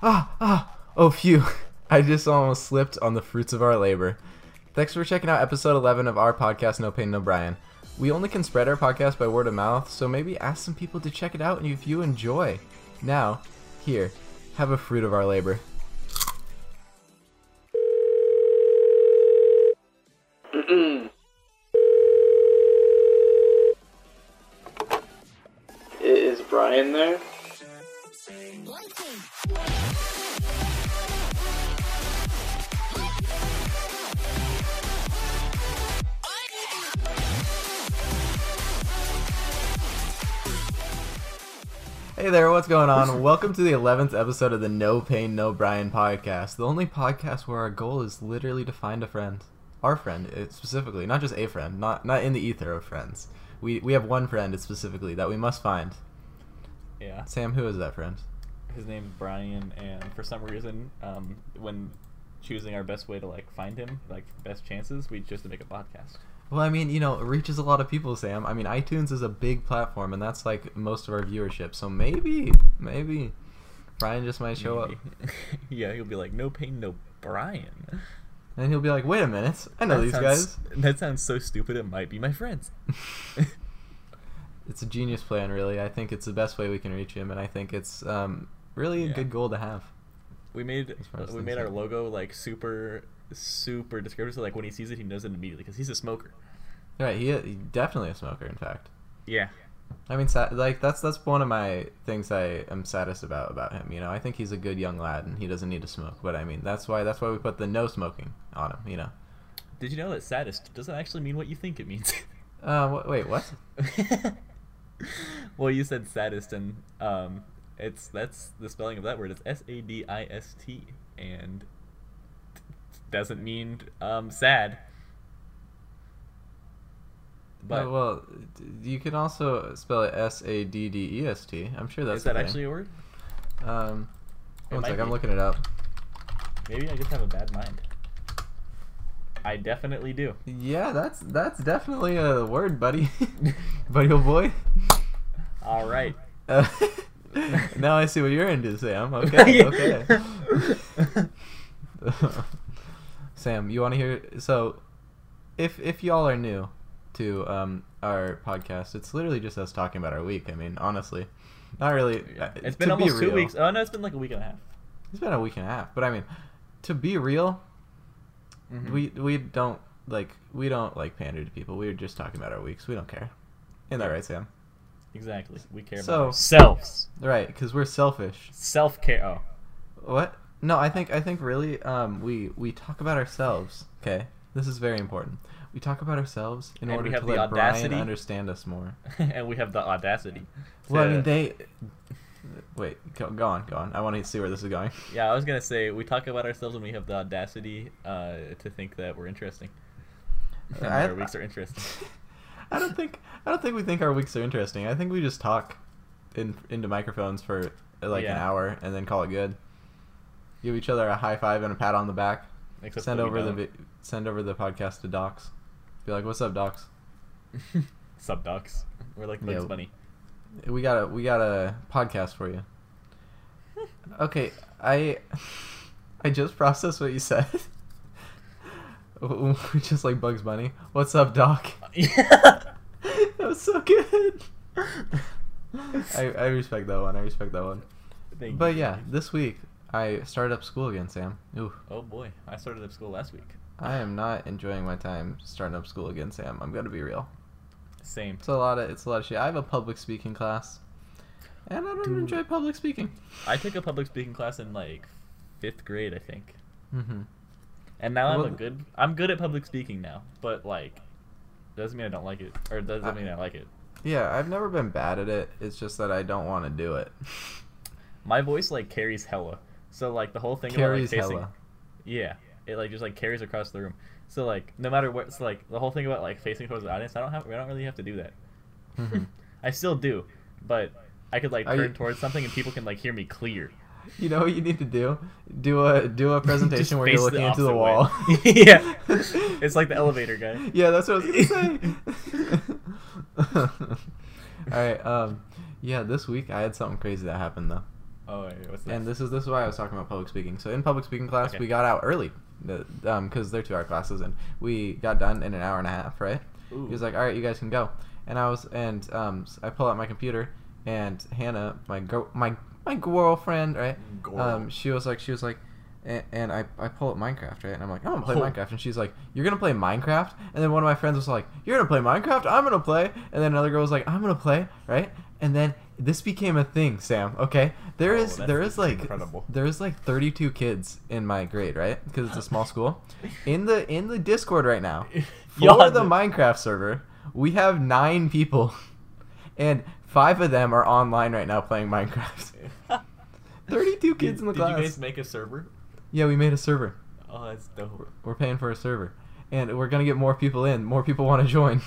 Ah, ah, oh, phew. I just almost slipped on the fruits of our labor. Thanks for checking out episode 11 of our podcast, No Pain, No Brian. We only can spread our podcast by word of mouth, so maybe ask some people to check it out if you enjoy. Now, here, have a fruit of our labor. What's going on? Welcome to the 11th episode of the No Pain, No Brian podcast. The only podcast where our goal is literally to find a friend. Our friend, eh, specifically, not just a friend, not not in the ether of friends. We we have one friend specifically that we must find. Yeah, Sam, who is that friend? his name's Brian, and for some reason, um, when choosing our best way to like find him, like best chances, we chose to make a podcast. Well, I mean, you know, it reaches a lot of people, Sam. I mean, iTunes is a big platform, and that's like most of our viewership. So maybe, maybe Brian just might show up, yeah, he'll be like, "No pain, no Brian." and he'll be like, "Wait a minute, I know That these sounds- guys." That sounds so stupid. It might be my friends. It's a genius plan, really. I think it's the best way we can reach him, and I think it's um, really a Yeah. good goal to have. we made As far as we made our go. logo like super super descriptive. So like when he sees it, he knows it immediately because he's a smoker. Right, he, he definitely a smoker. In fact, Yeah. I mean, like that's that's one of my things I am saddest about about him. You know, I think he's a good young lad, and he doesn't need to smoke. But I mean, that's why that's why we put the no smoking on him. You know. Did you know that saddest doesn't actually mean what you think it means? Uh, wh- wait, what? well, you said saddest, and um, it's that's the spelling of that word. It's S A D I S T, and doesn't mean um sad. But Oh, well, you can also spell it S A D D E S T. I'm sure that's is that a actually a word? Um, It one sec, I'm looking it up. Maybe I just have a bad mind. I definitely do. Yeah, that's that's definitely a word, buddy, buddy, old boy. All right. Uh, now I see what you're into, Sam. Okay, okay. Sam, you want to hear? So, if if y'all are new to um our podcast, it's literally just us talking about our week. I mean, honestly, not really. uh, It's been be almost two real- weeks. Oh no, it's been like a week and a half. It's been a week and a half, but I mean, to be real, Mhm. we we don't like we don't like pander to people. We're just talking about our weeks. We don't care. Isn't that right, Sam? exactly we care So- about ourselves. Right, because we're selfish. Self care. Oh, What? No, I think I think really um we we talk about ourselves. Okay, this is very important. We talk about ourselves in And order to the let Brian understand us more. and we have the audacity. Well, I mean they. Wait, go, go on, go on. I want to see where this is going. Yeah, I was gonna say we talk about ourselves and we have the audacity uh, to think that we're interesting. And I- our weeks are interesting. I don't think I don't think we think our weeks are interesting. I think we just talk in into microphones for uh, like an hour and then call it good. Give each other a high five and a pat on the back. Except send over the vi- send over the podcast to Docs. Be like, "What's up, Docs? Sub ducks. We're like Bugs Yeah. Bunny. We got a we got a podcast for you." Okay, I I just processed what you said. just like Bugs Bunny. What's up, Doc? Yeah. that was so good. I, I respect that one. I respect that one. Thank But you. yeah, this week I started up school again, Sam. Ooh, Oh boy, I started up school last week. I am not enjoying my time starting up school again, Sam. I'm gonna be real. Same. It's a lot of it's a lot of shit. I have a public speaking class, and I don't Dude. enjoy public speaking. I took a public speaking class in like fifth grade, I think. Mm-hmm. And now I'm a good. I'm good at public speaking now, but like, doesn't mean I don't like it, or doesn't I- mean I like it. Yeah, I've never been bad at it. It's just that I don't want to do it. My voice like carries hella, so like the whole thing Carries about like facing. hella. Yeah, it like just like carries across the room. So like no matter what, so like the whole thing about like facing towards the audience, I don't have. I don't really have to do that. Mhm. I still do, but I could like turn you- towards something and people can like hear me clear. You know what you need to do? Do a do a presentation where you're looking into the wall. yeah, it's like the elevator guy. Yeah, that's what I was gonna say. All right. Um, yeah, this week I had something crazy that happened though. Oh, wait, what's that? And this is this is why I was talking about public speaking. So in public speaking class, Okay. we got out early, the- um, because they're two hour classes, and we got done in an hour and a half, right? Ooh. He was like, "All right, you guys can go," and I was, and um, I pull out my computer, and Hannah, my girl, my my girlfriend, right? Girl. Um, she was like, she was like, and, and I, I pull up Minecraft, right? And I'm like, I'm gonna play Oh. Minecraft, and she's like, you're gonna play Minecraft? And then one of my friends was like, you're gonna play Minecraft? I'm gonna play. And then another girl was like, I'm gonna play, right? And then this became a thing, Sam. Okay, there oh, is there is like incredible. there is like 32 kids in my grade, right? Because it's a small school. In the in the Discord right now, Y'all for the Minecraft server, we have nine people, and five of them are online right now playing Minecraft. 32 kids did, in the did class. you guys make a server? Yeah, we made a server. Oh, that's dope. We're paying for a server, and we're gonna get more people in. More people want to join.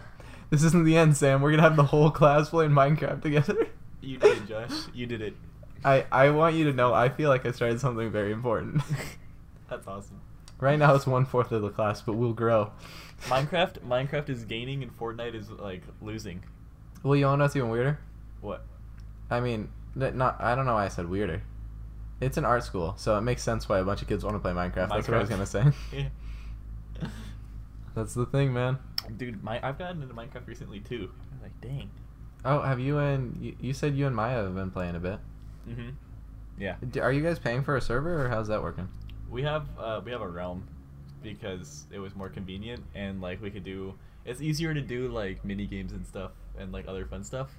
this isn't the end, Sam. We're gonna have the whole class playing Minecraft together. You did it, Josh. You did it. I I want you to know I feel like I started something very important. That's awesome. right now it's one fourth of the class, but we'll grow. Minecraft, Minecraft is gaining and Fortnite is like losing. Well, you want to know what's even weirder? What? I mean, not I don't know why I said weirder. It's an art school, so it makes sense why a bunch of kids want to play Minecraft. That's what I was gonna say. Yeah. That's the thing, man. Dude, my I've gotten into Minecraft recently too. I'm like, dang. Oh, have you and you, you said you and Maya have been playing a bit? Mhm. Yeah. Are you guys paying for a server, or how's that working? We have uh we have a realm because it was more convenient and like we could do it's easier to do like mini games and stuff and like other fun stuff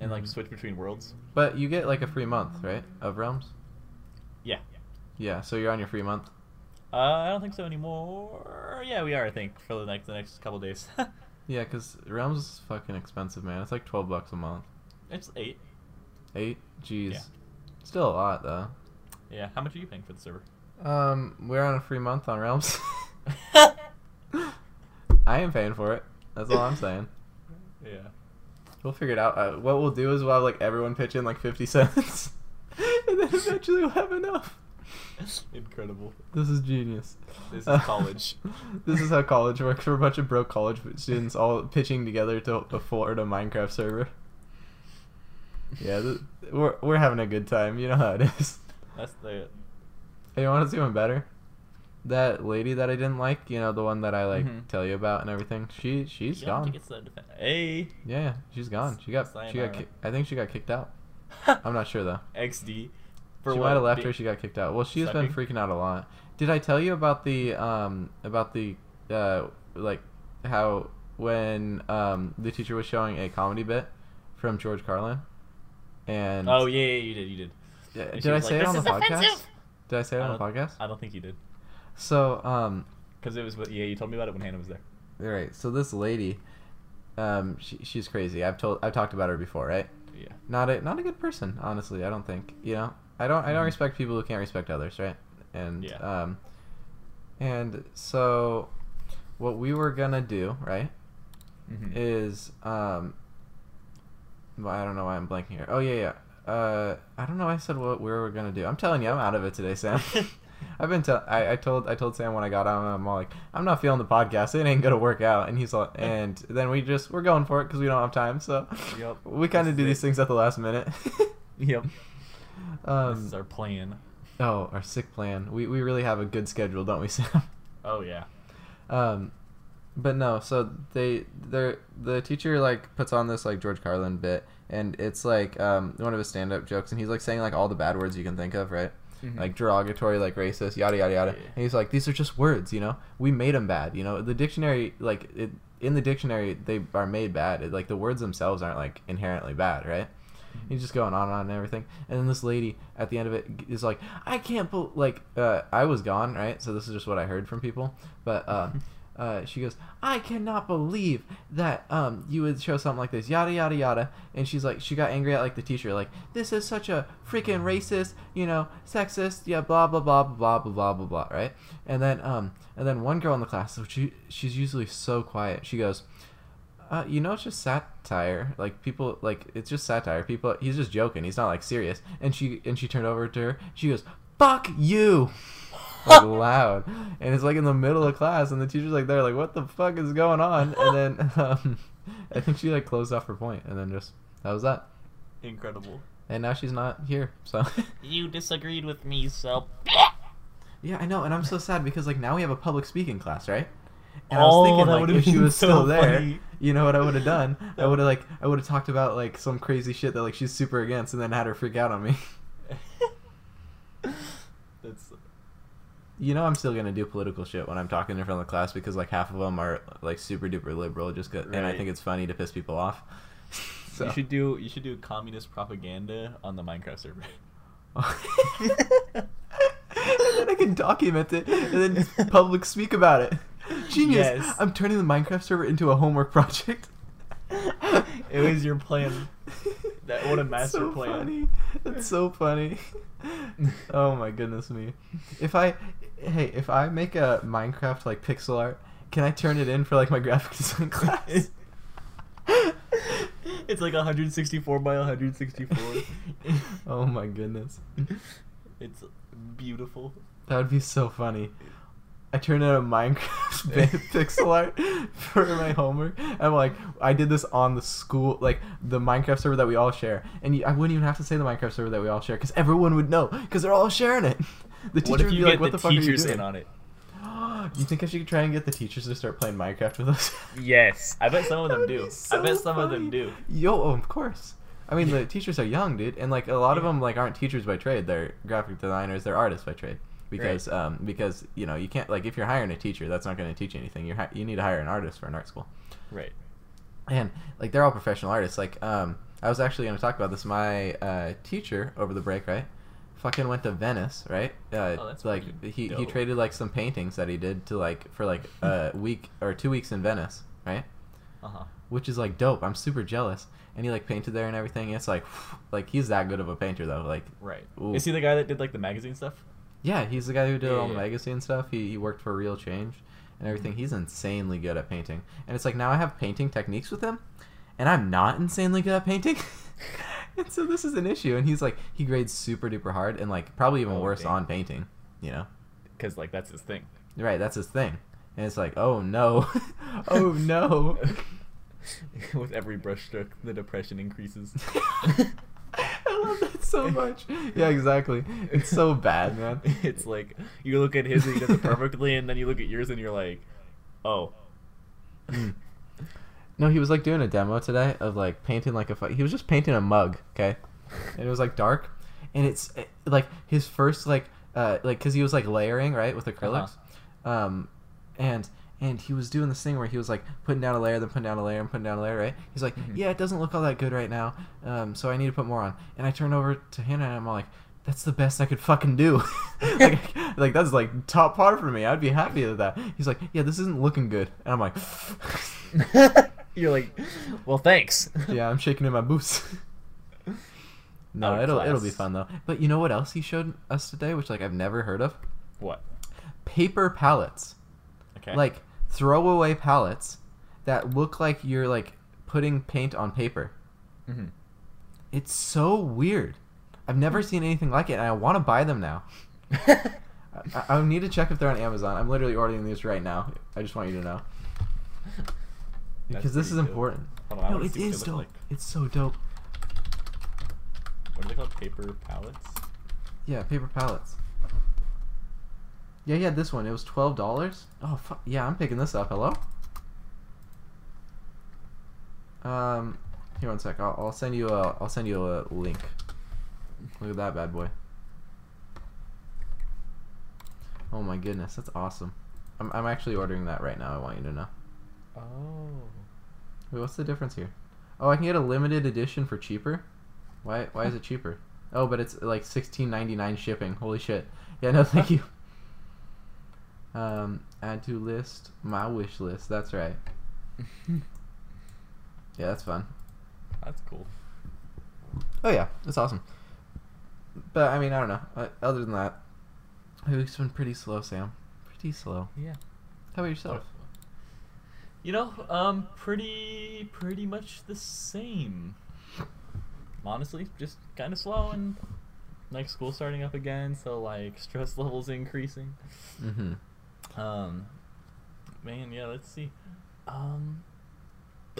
and like Mhm. switch between worlds. But you get like a free month, right, of Realms? Yeah. So you're on your free month. Uh, I don't think so anymore. Yeah, we are. I think for the next the next couple days. Yeah, because Realms is fucking expensive, man. It's like 12 bucks a month. it's eight. Eight? Jeez. Yeah. Still a lot, though. Yeah. How much are you paying for the server? Um, we're on a free month on Realms. I am paying for it. That's all I'm saying. yeah. We'll figure it out. Uh, what we'll do is we'll have like everyone pitch in like 50 cents. and then eventually we'll have enough. Incredible. This is genius. This is Uh, college. this is how college works. We're a bunch of broke college students all pitching together to afford a Minecraft server. Yeah, th- we're we're having a good time. You know how it is. That's the. Hey, you want to see one better? That lady that I didn't like, you know, the one that I like Mhm. tell you about and everything. She she's You gone. Hey. Yeah, she's gone. She got she got ki- I think she got kicked out. I'm not sure though. XD. For she what? might have left Be- or she got kicked out. Well, she's been freaking out a lot. Did I tell you about the um about the uh like how when um the teacher was showing a comedy bit from George Carlin and Oh yeah, yeah, you did. You did. Did I was say like, it on the "This is podcast? offensive." Did I say it I on the don't- podcast? I don't think you did. So um Because it was. Yeah, you told me about it when Hannah was there. all right, so this lady um she, she's crazy. I've told I've talked about her before, right? Yeah. Not a not a good person, honestly. I don't think. You know, I don't I don't Mhm. respect people who can't respect others, right? And Yeah. um, and so what we were gonna do, right, Mm-hmm. is um, well, I don't know why I'm blanking here. Oh yeah, yeah. Uh, I don't know. why I said what we were gonna do. I'm telling you, I'm out of it today, Sam. I've been tell I, I told I told Sam when I got on, I'm all like, I'm not feeling the podcast. It ain't gonna work out. And he's like, and then we just we're going for it because we don't have time. So Yep. we kind of do these things at the last minute. Yep. Um, this is our plan. oh, our sick plan. We we really have a good schedule, don't we, Sam? Oh yeah. Um, but no, so they they the teacher like puts on this like George Carlin bit, and it's like um one of his stand up jokes, and he's like saying like all the bad words you can think of, right? Mhm. Like derogatory, like racist, yada yada yada. Yeah. And he's like, these are just words, you know. We made them bad, you know. The dictionary, like it in the dictionary, they are made bad. It, like the words themselves aren't like inherently bad, right? He's just going on and on and everything. And then this lady at the end of it is like, I can't bel like uh, I was gone, right? So this is just what I heard from people. But uh, uh, she goes, I cannot believe that um, you would show something like this, yada yada yada. And she's like, she got angry at like the teacher, like this is such a freaking racist, you know, sexist, yeah, blah blah blah blah blah blah blah blah, right? And then um, and then one girl in the class, so she she's usually so quiet. She goes, uh, you know, it's just satire. Like people, like it's just satire. People, he's just joking. He's not like serious. And she and she turned over to her. She goes, "Fuck you," like loud. And it's like in the middle of class, and the teacher's like there, like, "What the fuck is going on?" And then um, I think she like closed off her point, and then just that was that. Incredible. and now she's not here. So You disagreed with me, so. yeah, I know, and I'm so sad because like now we have a public speaking class, right? And Oh, I was thinking that like if she was so still there, you know what I would have done? I would have like I would have talked about like some crazy shit that like she's super against, and then had her freak out on me. That's. You know, I'm still gonna do political shit when I'm talking in front of the class because like half of them are like super duper liberal, just 'cause- and I think it's funny to piss people off. so You should do you should do communist propaganda on the Minecraft server. and then I can document it and then public speak about it. Genius! Yes. I'm turning the Minecraft server into a homework project. It was your plan. That- what a master so plan. Funny. That's so funny. oh my goodness me! If I, hey, if I make a Minecraft like pixel art, can I turn it in for like my graphic design class? it's like 164 by 164. oh my goodness, It's beautiful. that would be so funny. I turned in a Minecraft pixel art for my homework. I'm like, I did this on the school, like the Minecraft server that we all share, and you, I wouldn't even have to say the Minecraft server that we all share because everyone would know because they're all sharing it. The teacher What if would you be get like, "What the, the, fuck are you teachers doing?" in on it? you think I should try and get the teachers to start playing Minecraft with us? Yes, I bet some of them do. be I bet some of them do. Yo, oh, of course. I mean, the teachers are young, dude, and like a lot of them like aren't teachers by trade. They're graphic designers. They're artists by trade. Because um because you know you can't like if you're hiring a teacher, that's not going to teach you anything. You're hi- you need to hire an artist for an art school. Right. And like they're all professional artists. Like um I was actually going to talk about this. My uh, teacher over the break, right? Fucking went to Venice, right? Uh, Oh, that's like he, he traded like some paintings that he did to like for like a week or two weeks in Venice, right? Uh huh. which is like dope. I'm super jealous. And he like painted there and everything. It's like, like he's that good of a painter though. Like, Right. Ooh. Is he the guy that did like the magazine stuff? Yeah, he's the guy who did all the Yeah. magazine stuff. He, he worked for Real Change and mm-hmm. everything. He's insanely good at painting. And it's like now I have painting techniques with him, and I'm not insanely good at painting. and so this is an issue. And he's like, he grades super duper hard and like probably even Oh, worse dang. on painting. You know, Because like that's his thing. right? That's his thing. And it's like, oh no, oh no. With every brushstroke, the depression increases. I love that so much. Yeah, exactly. It's so bad, man. it's like you look at his and he does it perfectly, and then you look at yours and you're like, oh. Mm. No, he was like doing a demo today of like painting like a. fu- He was just painting a mug, okay, and it was like dark, and it's eh, like his first like uh like because he was like layering right with acrylics, um, and and he was doing this thing where he was like putting down a layer, then putting down a layer, and putting down a layer, right? He's like, Mhm. yeah, it doesn't look all that good right now, um, so I need to put more on. And I turned over to Hannah and I'm like, that's the best I could fucking do. like, like that's like top par for me. I'd be happy with that. He's like, yeah, this isn't looking good, and I'm like, You're like, well, thanks. yeah, I'm shaking in my boots. no, Out it'll it'll be fun though. But you know what else he showed us today, which like I've never heard of? What? Paper palettes. Okay. Like throwaway palettes that look like you're like putting paint on paper. hmm It's so weird. I've never seen anything like it, and I want to buy them now. I, I need to check if they're on Amazon. I'm literally ordering these right now. I just want you to know because this is dope. important. On, No, it is dope. like. It's so dope. What are they called? Paper pallets? Yeah, paper palettes. Yeah, had this one. It was twelve dollars. Oh fuck. Yeah, I'm picking this up. Hello. Um, here one sec. I'll, I'll send you a. I'll send you a link. Look at that bad boy. Oh my goodness, that's awesome. I'm I'm actually ordering that right now. I want you to know. Oh. Wait, what's the difference here? Oh, I can get a limited edition for cheaper. Why? Why is it cheaper? Oh, but it's like sixteen ninety nine shipping. Holy shit! Yeah, no, thank you. Um, add to list my wish list. That's right. Yeah, that's fun. That's cool. Oh yeah, that's awesome. But I mean, I don't know. Uh, other than that, my week's been pretty slow, Sam. Pretty slow. Yeah. How about yourself? You know, um, pretty, pretty much the same. Honestly, just kind of slow and like school starting up again, so like stress levels increasing. Mm-hmm. Um, man, yeah. Let's see. Um,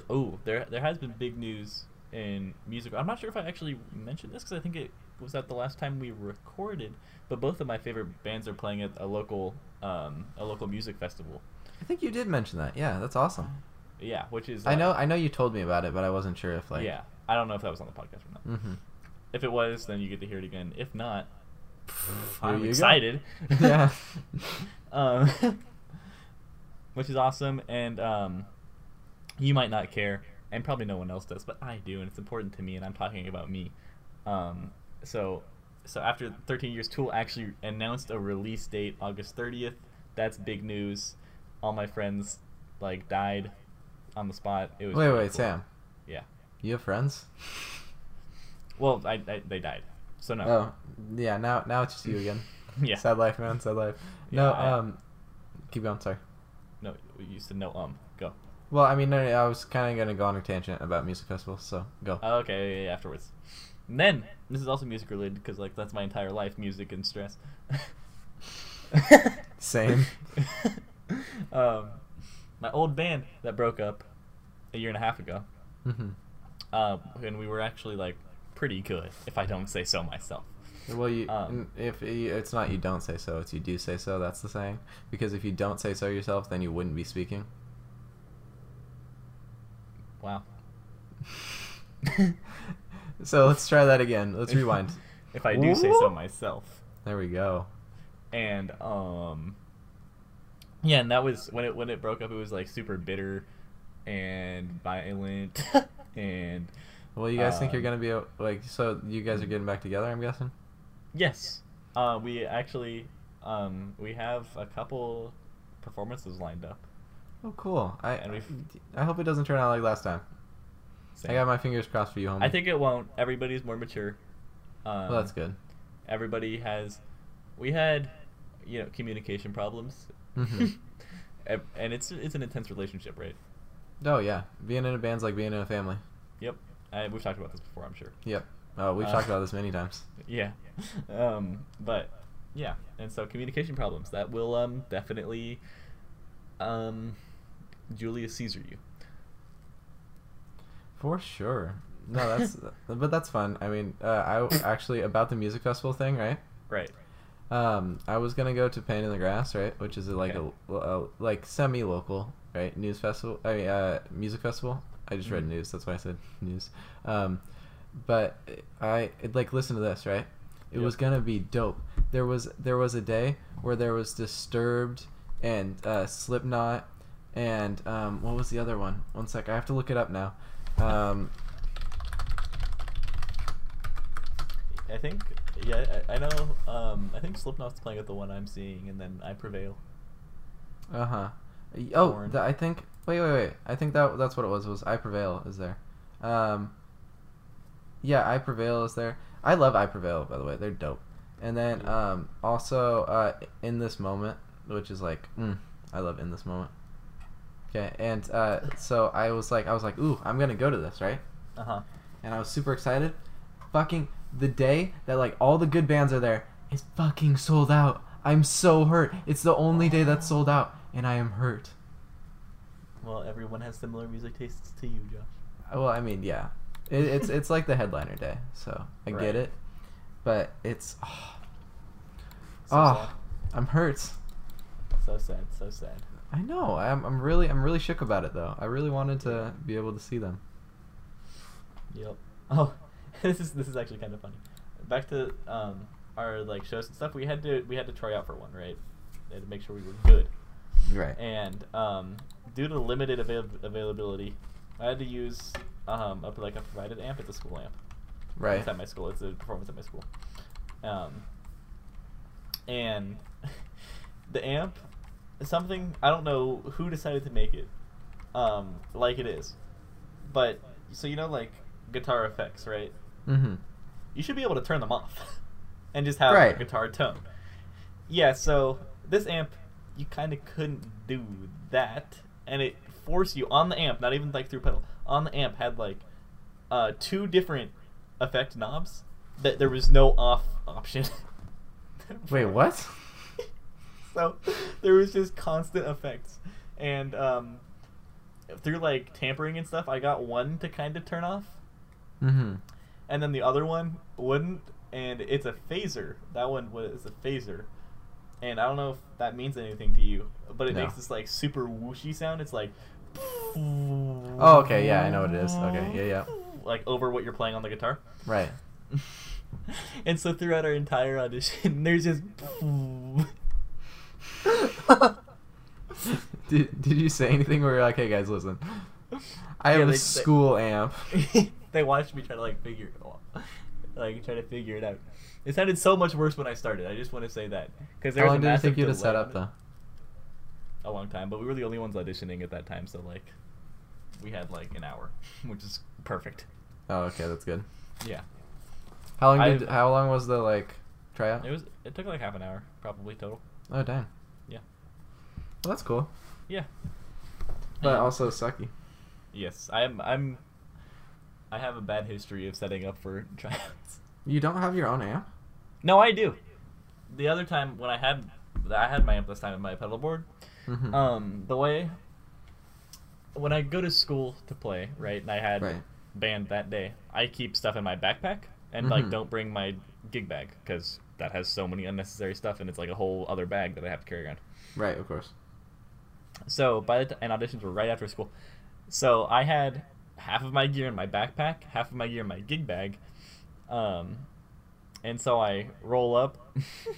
oh, there there has been big news in music. I'm not sure if I actually mentioned this because I think it was at the last time we recorded. But both of my favorite bands are playing at a local um, a local music festival. I think you did mention that. Yeah, that's awesome. Yeah, which is I uh, know I know you told me about it, but I wasn't sure if like yeah, I don't know if that was on the podcast or not. hmm If it was, then you get to hear it again. If not, Here I'm go. excited. Yeah. um, which is awesome, and um, you might not care, and probably no one else does, but I do, and it's important to me, and I'm talking about me. Um, so, so after 13 years, Tool actually announced a release date, August 30th. That's big news. All my friends like died on the spot. It was Wait, really wait, cool. Sam. Yeah. You have friends? Well, I, I they died. So no. Oh, yeah. Now, now it's just you again. Yeah. Sad life, man. Sad life. Yeah, no, I- um, keep going. Sorry. No, you used to know. Um, go. Well, I mean, no, no, I was kind of gonna go on a tangent about music festivals, so go. Oh, okay, yeah, yeah, afterwards. And then this is also music related because like that's my entire life, music and stress. Same. um, my old band that broke up a year and a half ago, hmm uh, and we were actually like pretty good, if I don't say so myself. Well, you Um, if you, it's not you don't say so, it's you do say so. That's the saying. Because if you don't say so yourself, then you wouldn't be speaking. Wow. So let's try that again. Let's rewind. if I do say so myself. There we go. and um yeah and that was when it when it broke up it was like super bitter and violent and Well, you guys think you're Um, gonna be like so? You guys are getting back together, I'm guessing. yes uh we actually um we have a couple performances lined up Oh, cool. I And we've- I hope it doesn't turn out like last time. I got my fingers crossed for you, homie. i think it won't everybody's more mature um, Well, that's good. everybody has we had you know communication problems Mhm. and and it's it's an intense relationship right Oh yeah, being in a band's like being in a family. yep I, we've talked about this before i'm sure Yep. Oh, we've Uh, talked about this many times. Yeah. Um, but yeah, and so communication problems that will um definitely um Julius Caesar you. For sure. No, that's but that's fun. I mean, uh, I actually about the music festival thing, right? Right. Um, I was gonna go to Pain in the Grass, right, which is a, like Okay. a, a like semi-local, right, news festival. I mean, uh, music festival. I just read Mhm. news, that's why I said news. Um, but I like listen to this, right? It Yep. was gonna be dope. There was there was a day where there was Disturbed and uh, Slipknot and um, what was the other one? One sec, I have to look it up now. Um, I think yeah, I, I know um I think Slipknot's playing at the one I'm seeing and then I prevail. Uh huh. Oh, Korn. th- I think. Wait, wait, wait. I think that that's what it was. Was I prevail is there? Um. Yeah, I prevail is there. I love I prevail by the way. They're dope. And then um also uh in this moment, which is like mm, I love in this moment. Okay, and uh so I was like I was like ooh I'm gonna go to this right, Uh-huh. and I was super excited. Fucking the day that like all the good bands are there is fucking sold out. I'm so hurt. It's the only day that's sold out, and I am hurt. Well, everyone has similar music tastes to you, Josh. Well, I mean, yeah, it, it's it's like the headliner day, so I Right. get it, but it's oh, So oh, I'm hurt. So sad, so sad. I know. I'm I'm really I'm really shook about it though. I really wanted to be able to see them. Yep. Oh, this is this is actually kind of funny. Back to um our like shows and stuff. We had to we had to try out for one, right? We had to make sure we were good. Right. And um, due to limited avail- availability, I had to use um a, like a provided amp. It's a school amp. Right. It's at my school. It's a performance at my school. Um, and the amp, something I don't know who decided to make it, um, like it is, but so you know like guitar effects, right? Mm-hmm. You should be able to turn them off, and just have Right. a guitar tone. Yeah. So this amp, you kind of couldn't do that, and it forced you on the amp, not even like through pedal, on the amp had like uh, two different effect knobs that there was no off option. Wait, what? so there was just constant effects, and um, through like tampering and stuff, I got one to kind of turn off, Mm-hmm. and then the other one wouldn't, and it's a phaser. That one was a phaser, and I don't know if that means anything to you, but it No. makes this like super whooshy sound. It's like. Oh, okay, yeah, I know what it is. Okay, yeah, yeah. Like over what you're playing on the guitar. Right. and so throughout our entire audition, there's just. did Did you say anything where you're like, hey guys, listen, I have a they- they- school amp. they watched me try to like figure it out, like try to figure it out. It sounded so much worse when I started. I just want to say that because there How was long a did you massive think you'd have set up though? A long time, but we were the only ones auditioning at that time, so like, we had like an hour, which is perfect. Oh, okay, that's good. Yeah, How long did? How long was the like tryout? it was. It took like half an hour, probably total. Oh dang. Yeah. Well, that's cool, Yeah. but And- also sucky. Yes, I'm. I'm. I have a bad history of setting up for tryouts. You don't have your own amp. No, I do. The other time when I had, I had my amp this time in my pedal board. Mm-hmm. Um, the way when I go to school to play, right, and I had Right. band that day, I keep stuff in my backpack and like Mhm. don't bring my gig bag because that has so many unnecessary stuff and it's like a whole other bag that I have to carry around. Right, of course. So by the t- and auditions were right after school, so I had half of my gear in my backpack, half of my gear in my gig bag, um, and so I roll up,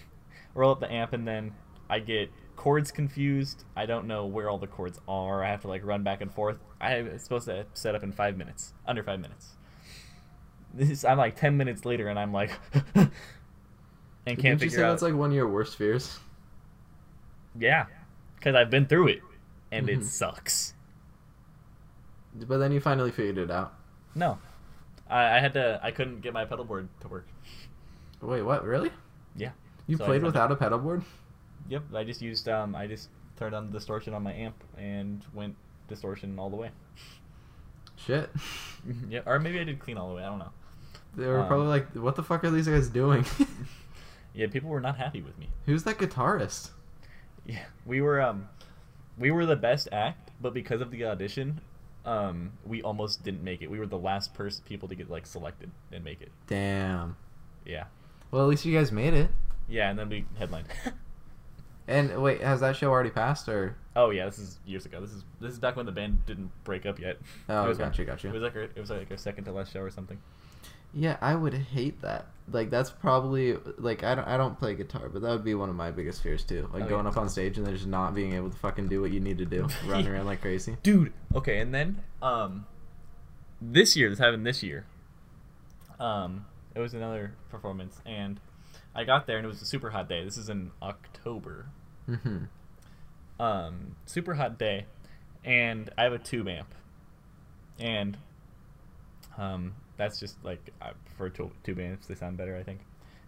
roll up the amp, and then I get cords confused. I don't know where all the cords are. I have to like run back and forth. I was supposed to set up in five minutes, under five minutes. This I'm like ten minutes later, and I'm like, and can't Didn't you say out. that's like one of your worst fears? yeah, because I've been through it, and Mhm. it sucks. But then you finally figured it out. No, I, I had to. I couldn't get my pedal board to work. Wait, what? Really? Yeah. You So played without a pedal board? Yep. I just used. Um. I just turned on the distortion on my amp and went distortion all the way. Shit. yeah. Or maybe I did clean all the way. I don't know. They were Um, probably like, "What the fuck are these guys doing?" Yeah. People were not happy with me. Who's that guitarist? Yeah. We were. Um. We were the best act, but because of the audition, um, we almost didn't make it. We were the last person people to get like selected and make it. Damn. Yeah. Well, at least you guys made it. Yeah, and then we headlined. And wait, has that show already passed or? oh yeah, this is years ago. This is this is back when the band didn't break up yet. Oh, It was gotcha, our- gotcha. It was like our, it was like our second to last show or something. Yeah, I would hate that. Like that's probably like I don't I don't play guitar, but that would be one of my biggest fears too. Like Oh, going yeah. up on stage and then just not being able to fucking do what you need to do, running around like crazy. dude. Okay, and then um, this year, this happened this year. Um, it was another performance, and I got there, and it was a super hot day. This is in October. Mm-hmm. Um, super hot day, and I have a tube amp, and um, that's just like I prefer tu- tube amps. They sound better, I think.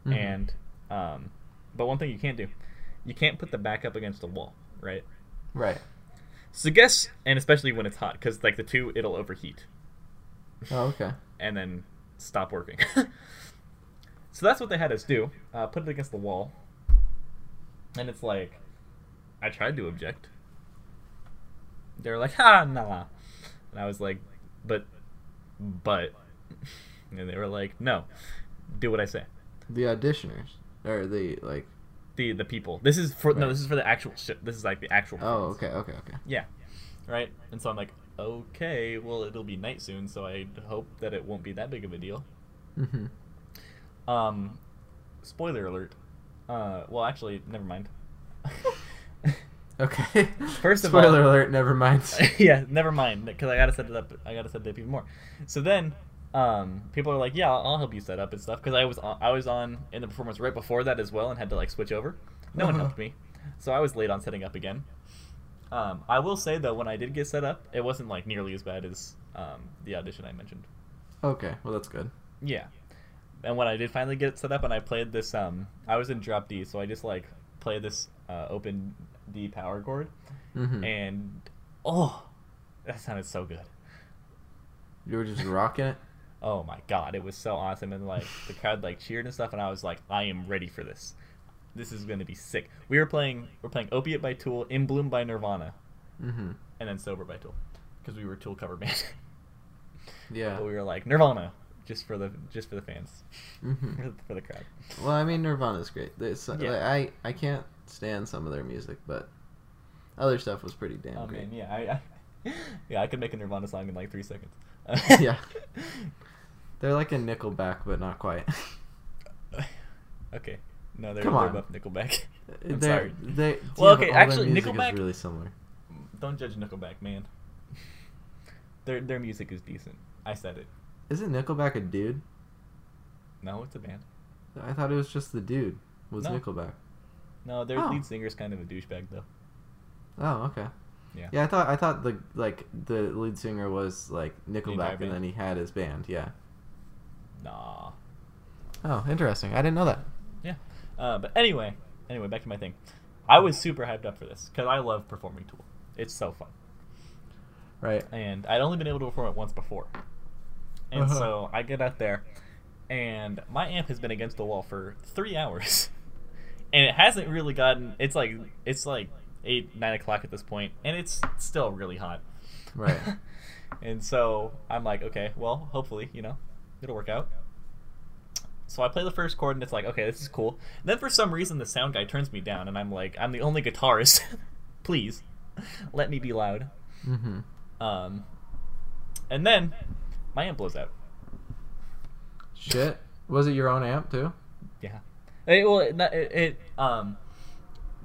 Mhm. And um, but one thing you can't do, you can't put the back up against a wall, right? Right. So guess, and especially when it's hot, because like the two, it'll overheat Oh, okay. and then stop working. so that's what they had us do: uh, put it against the wall. And it's like, I tried to object. They were like, "Ha, nah," and I was like, "But, but," and they were like, "No, do what I say." The auditioners or the like. The the people. This is for no. This is for the actual shit. This is like the actual. Oh, okay, okay, okay. Yeah. Right? And so I'm like, okay, well, it'll be night soon, so I hope that it won't be that big of a deal. Mm-hmm. Um, spoiler alert. Uh, well, actually, never mind. Okay. First of spoiler all- alert. Never mind. yeah, never mind, because I gotta set it up. I gotta set it up even more. So then, um, people are like, yeah, I'll, I'll help you set up and stuff, because I was on, I was on in the performance right before that as well, and had to like switch over. No one Uh-huh. helped me, so I was late on setting up again. Um, I will say though, when I did get set up, it wasn't like nearly as bad as um, the audition I mentioned. okay. Well, that's good. Yeah. And when I did finally get it set up and I played this um I was in drop D, so I just like played this uh, open D power chord Mm-hmm. and oh that sounded so good. you were just rocking it. Oh my god, it was so awesome and like the crowd like cheered and stuff and I was like I am ready for this. This is going to be sick. We were playing we're playing Opiate by Tool, In Bloom by Nirvana, Mm-hmm. and then Sober by Tool because we were Tool cover band. Yeah. but we were like Nirvana, just for the just for the fans, hmm for the crowd. Well, I mean, Nirvana's great. There's, Yeah. like, I I can't stand some of their music, but other stuff was pretty damn Oh great. man, yeah, I, I yeah, I could make a Nirvana song in like three seconds. Yeah. They're like a Nickelback, but not quite. okay. No, they're, Come they're on. above Nickelback. I'm They're- sorry. They, Well, okay, but all their actually, Nickelback- is really similar. Don't judge Nickelback, man. Their their music is decent. I said it. Isn't Nickelback a dude? No, it's a band. I thought it was just the dude. Was No. Nickelback? No, their Oh. lead singer's kind of a douchebag though. Oh, okay. Yeah. Yeah, I thought I thought the like the lead singer was like Nickelback, and band? then he had his band. Yeah. Nah. Oh, interesting. I didn't know that. Yeah. Uh, but anyway, anyway, back to my thing. I was super hyped up for this because I love performing Tool. It's so fun, Right. and I'd only been able to perform it once before, and Uh-huh. so I get out there, and my amp has been against the wall for three hours, and it hasn't really gotten. It's like it's like eight nine o'clock at this point, and it's still really hot. Right. and so I'm like, okay, well, hopefully, you know, it'll work out. So I play the first chord and it's like, okay, this is cool. And then for some reason the sound guy turns me down and I'm like, I'm the only guitarist. Please, let me be loud. Mm-hmm. Um, and then my amp blows out. Shit. Was it your own amp too? Yeah. It, well, it, it, it um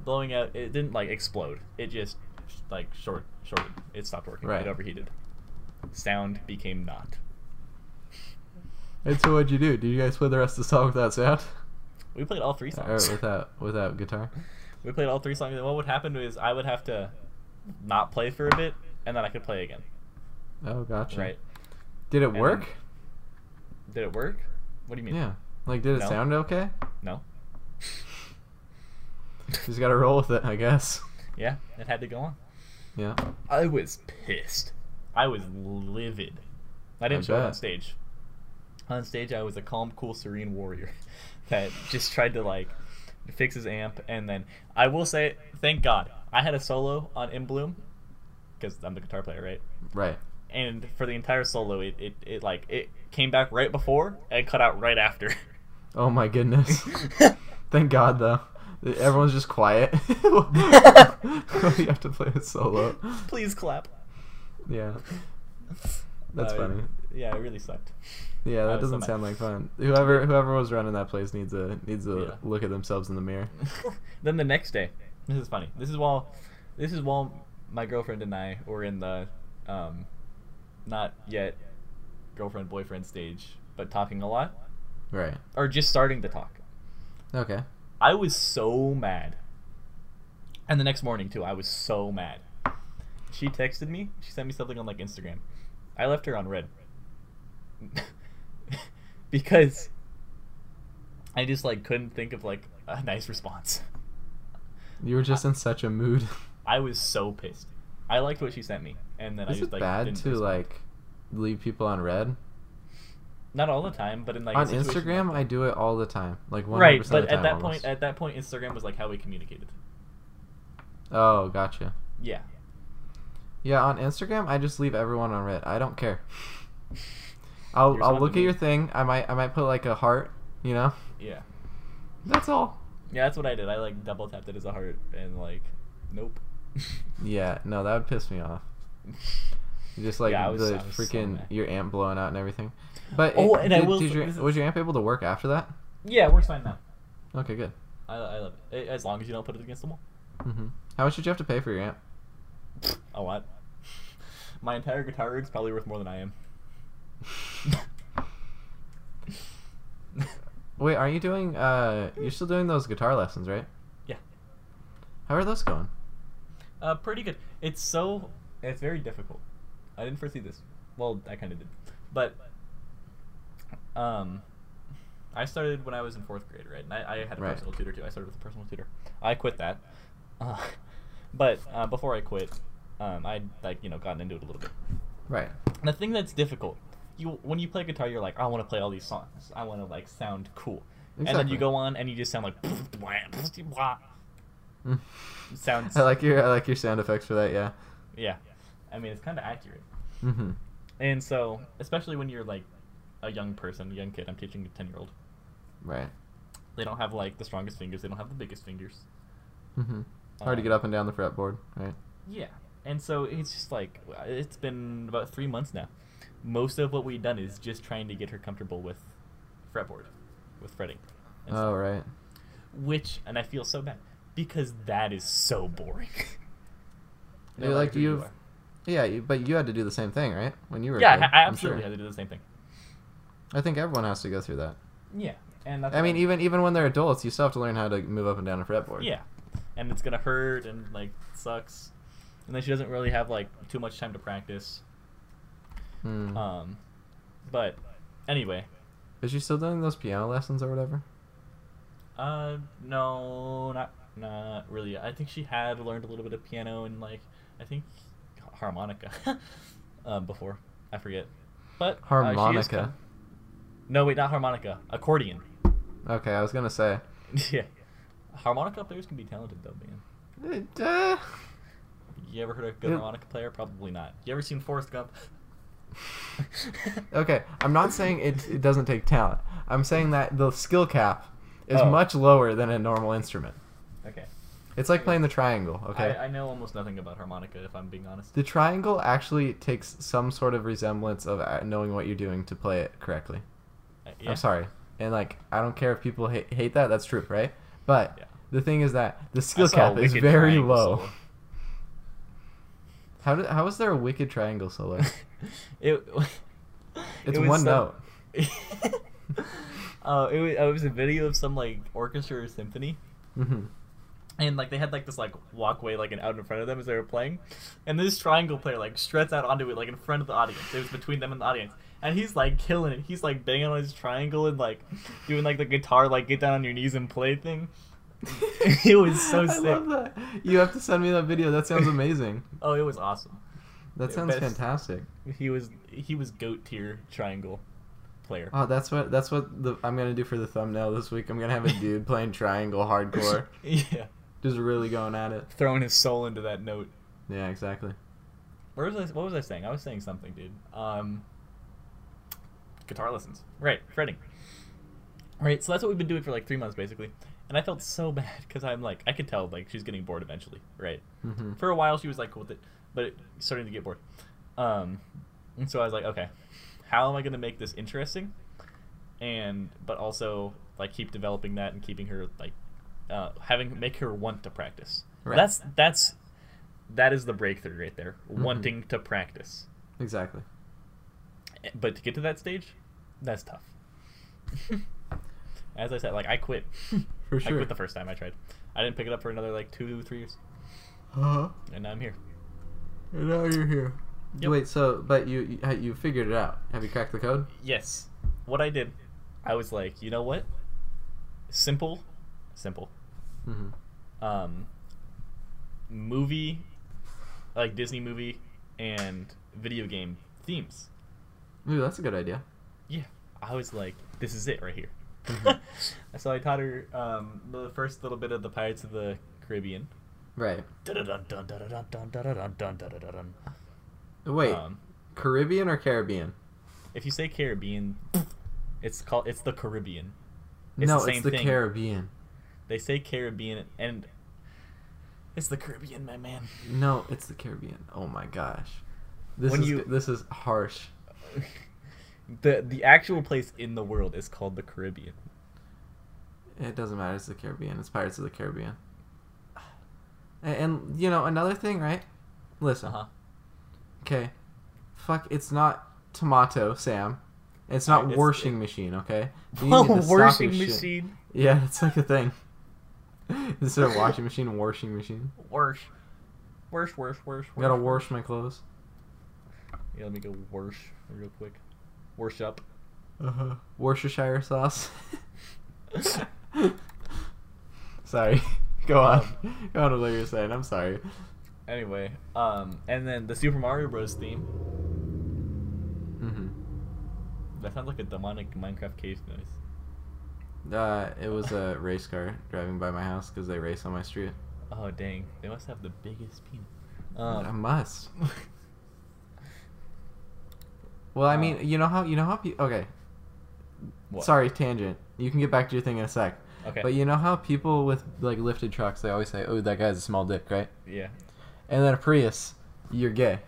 blowing out. It didn't like explode. It just like short shorted. It stopped working. Right. It overheated. Sound became not. And so what'd you do? Did you guys play the rest of the song without sound? We played all three Or songs. without without guitar? We played all three songs, and what would happen is I would have to not play for a bit, and then I could play again. Oh, gotcha. Right? Did it And work? Did it work? What do you mean? Yeah. Like, did it No. sound okay? No. Just gotta roll with it, I guess. Yeah, it had to go on. Yeah. I was pissed. I was livid. I didn't I show it on stage. On stage, I was a calm, cool, serene warrior that just tried to like fix his amp, and then I will say, thank God, I had a solo on In Bloom because I'm the guitar player, right? Right. And for the entire solo it, it, it like it came back right before and cut out right after Oh my goodness. Thank God, though. Everyone's just quiet. you have to play it solo. please clap Yeah. That's Uh, funny. yeah it really sucked Yeah, that doesn't mad. sound like fun. Whoever whoever was running that place needs a needs to Yeah. look at themselves in the mirror. then the next day this is funny this is while this is while my girlfriend and i were in the um not yet girlfriend boyfriend stage but talking a lot. Right. or just starting to talk. Okay. i was so mad. And the next morning too i was so mad. She texted me. She sent me something on like instagram. I left her on read. Because i just like couldn't think of like a nice response. You were just in such a mood. i was so pissed. I liked what she sent me and then i Is just it like bad to respond. like leave people on read? not all the time but in like on Instagram, like I do it all the time. Like. 100% right of but at that almost. point at that point instagram was like how we communicated Oh, gotcha. yeah Yeah, on Instagram, I just leave everyone on read. I don't care. I'll I'll look at me. your thing. I might I might put like a heart. You know. yeah That's all. yeah that's what i did i like double tapped it as a heart and like nope Yeah. No, that would piss me off. Just like Yeah, was- the was so freaking your amp blowing out and everything. But Oh, it- and I will did your, was your amp able to work after that? yeah it works fine now Okay, good. I, I love it. As long as you don't put it against the wall. Mm-hmm. How much did you have to pay for your amp? A lot. My entire guitar rig's probably worth more than I am. Wait, aren't you doing? Uh, you're still doing those guitar lessons, right? yeah. How are those going? Uh, pretty good. It's so. It's very difficult. I didn't foresee this. Well, I kind of did. But. Um. I started when I was in fourth grade, right? And I, I had a Right. personal tutor too. I started with a personal tutor. I quit that. Uh, but uh, before I quit, um, I'd like you know gotten into it a little bit. Right. And the thing that's difficult, you when you play guitar, you're like, I want to play all these songs. I want to like sound cool. And then you go on and you just sound like. Mm. Sounds. I like your I like your sound effects for that. Yeah. Yeah, I mean it's kind of accurate. Mm-hmm. And so, especially when you're like a young person, a young kid. I'm teaching a ten year old. Right. They don't have like the strongest fingers. They don't have the biggest fingers. Mm-hmm. Hard to Um, get up and down the fretboard, right? Yeah, and so it's just like it's been about three months now. Most of what we've done is just trying to get her comfortable with fretboard, with fretting. and Oh, stuff. right. Which, and I feel so bad because that is so boring. Matter like you you've-. Yeah, but you had to do the same thing, right? When you were. yeah, kid, I, absolutely sure. had to do the same thing. I think everyone has to go through that. Yeah, and that's I mean, even even when they're adults, you still have to learn how to move up and down a fretboard. Yeah, and it's gonna hurt and like sucks, and then she doesn't really have like too much time to practice. Hmm. Um, but anyway, Is she still doing those piano lessons or whatever? uh, no, not not really. I think she had learned a little bit of piano and like I think harmonica um, before. I forget, but uh, Harmonica. no, wait, not harmonica. Accordion. Okay, I was gonna say. yeah, harmonica players can be talented though, man. It, uh, You ever heard of a good harmonica player? Probably not. You ever seen Forrest Gump? okay, I'm not saying it, it doesn't take talent. I'm saying that the skill cap is Oh. much lower than a normal instrument. Okay. It's like playing the triangle, okay? I, I know almost nothing about harmonica, if I'm being honest. The triangle actually takes some sort of resemblance of uh, knowing what you're doing to play it correctly. Uh, yeah. I'm sorry. And like, I don't care if people hate, hate that. That's true, right? But Yeah. the thing is that the skill I saw a cap is very low. solo. How did, how is there a wicked triangle solo? it, It's it one note. uh, it, was, it was a video of some like orchestra or symphony, hmm and like they had like this like walkway like an out in front of them as they were playing, and this triangle player like struts out onto it like in front of the audience. It was between them and the audience, and he's like killing it. He's like banging on his triangle and like doing like the guitar like get down on your knees and play thing. it was so I sick. love that. You have to send me that video. That sounds amazing. Oh, it was awesome. That sounds best- fantastic. He was he was goat tier triangle player. Oh, that's what that's what the I'm gonna do for the thumbnail this week. I'm gonna have a dude playing triangle hardcore, yeah, just really going at it. throwing his soul into that note. Yeah, exactly. Where was I? What was I saying? I was saying something, dude. Um, guitar lessons. Right, fretting. Right, so that's what we've been doing for like three months, basically. And I felt so bad because I'm like, I could tell like she's getting bored eventually. Right. hmm For a while, she was like cool with it, but it starting to get bored. Um, and so I was like, okay, how am I gonna make this interesting? And but also like keep developing that and keeping her like uh, having make her want to practice. Right. That's that's that is the breakthrough right there. Mhm. Wanting to practice. Exactly. Eh, But to get to that stage, that's tough. As I said, like I quit. For I sure. quit the first time I tried. I didn't pick it up for another like two, three years, Uh-huh. and now I'm here. And now you're here. Yep. Wait, so but you, you figured it out? Have you cracked the code? Yes. What I did, I was like, you know what? Simple, simple mm-hmm. um, movie, like Disney movie, and video game themes. Ooh, that's a good idea. Yeah, I was like, this is it right here. Mm-hmm. so I taught her um, the first little bit of the Pirates of the Caribbean. Right. Wait, um, Caribbean or Caribbean? If you say Caribbean, it's called it's the Caribbean. It's no, the it's the thing. Caribbean. They say Caribbean and it's the Caribbean, my man. No, it's the Caribbean. Oh my gosh, this When is you- this is harsh. the the actual place in the world is called the Caribbean. It doesn't matter. It's the Caribbean. It's Pirates of the Caribbean. And, and you know another thing, right? Listen. Uh huh. Okay. Fuck. It's not tomato, Sam. It's not Alright, it's- washing machine. Okay. You stop washing machine. Yeah, it's like a thing. Instead of washing machine, washing machine. Worse. Worse, worse, worse. I gotta wash my clothes. Yeah, let me go worse real quick. Worse up. Uh huh. Worcestershire sauce. sorry. Go on. Go on with what you're saying. I'm sorry. Anyway, um, and then the Super Mario Bros. theme. hmm That sounds like a demonic Minecraft cave noise. Uh, it was a race car driving by my house because they race on my street. Oh dang, they must have the biggest penis. I Um, must. Well, I mean, Uh, you know how you know how pe- okay. What? Sorry, tangent. You can get back to your thing in a sec. Okay. But you know how people with like lifted trucks, they always say, "Oh, that guy has a small dick," right? yeah. And then a Prius, you're gay,